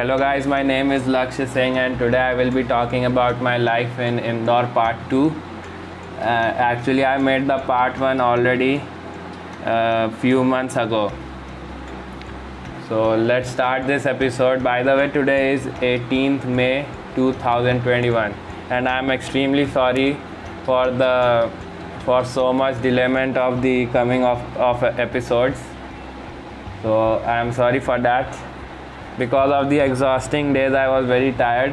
Hello, guys, my name is Lakshya Singh, and today I will be talking about my life in Indore Part 2. Uh, actually, I made the Part 1 already a few months ago. So, let's start this episode. By the way, today is 18th May 2021, and I'm extremely sorry for the for so much delayment of the coming of, of episodes so i am sorry for that because of the exhausting days i was very tired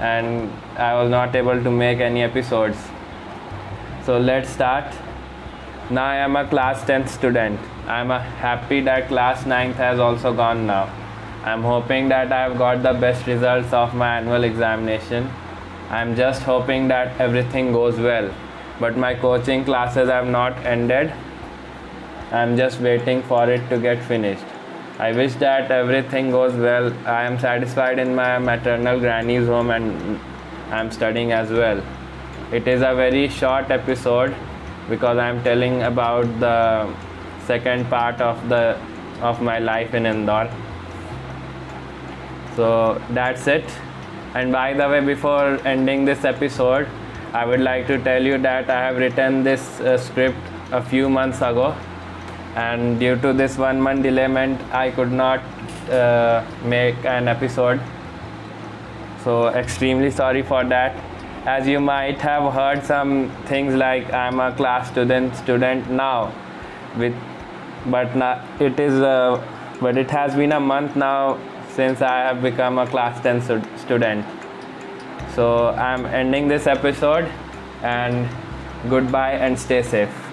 and i was not able to make any episodes. So let's start. Now i am a class 10th student. I am happy that class 9th has also gone now. I am hoping that i have got the best results of my annual examination. I am just hoping that everything goes well. But my coaching classes have not ended. I'm just waiting for it to get finished i wish that everything goes well. I am satisfied in my maternal granny's home and i'm studying as well. It is a very short episode because i'm telling about the second part of the of my life in indore. So that's it. And by the way before ending this episode I would like to tell you that I have written this uh, script a few months ago, and due to this one month delayment, I could not uh, make an episode. So, extremely sorry for that. As you might have heard some things like I'm a class student student now, with but now it is uh, but it has been a month now since I have become a class 10 student so I'm ending this episode and goodbye and stay safe.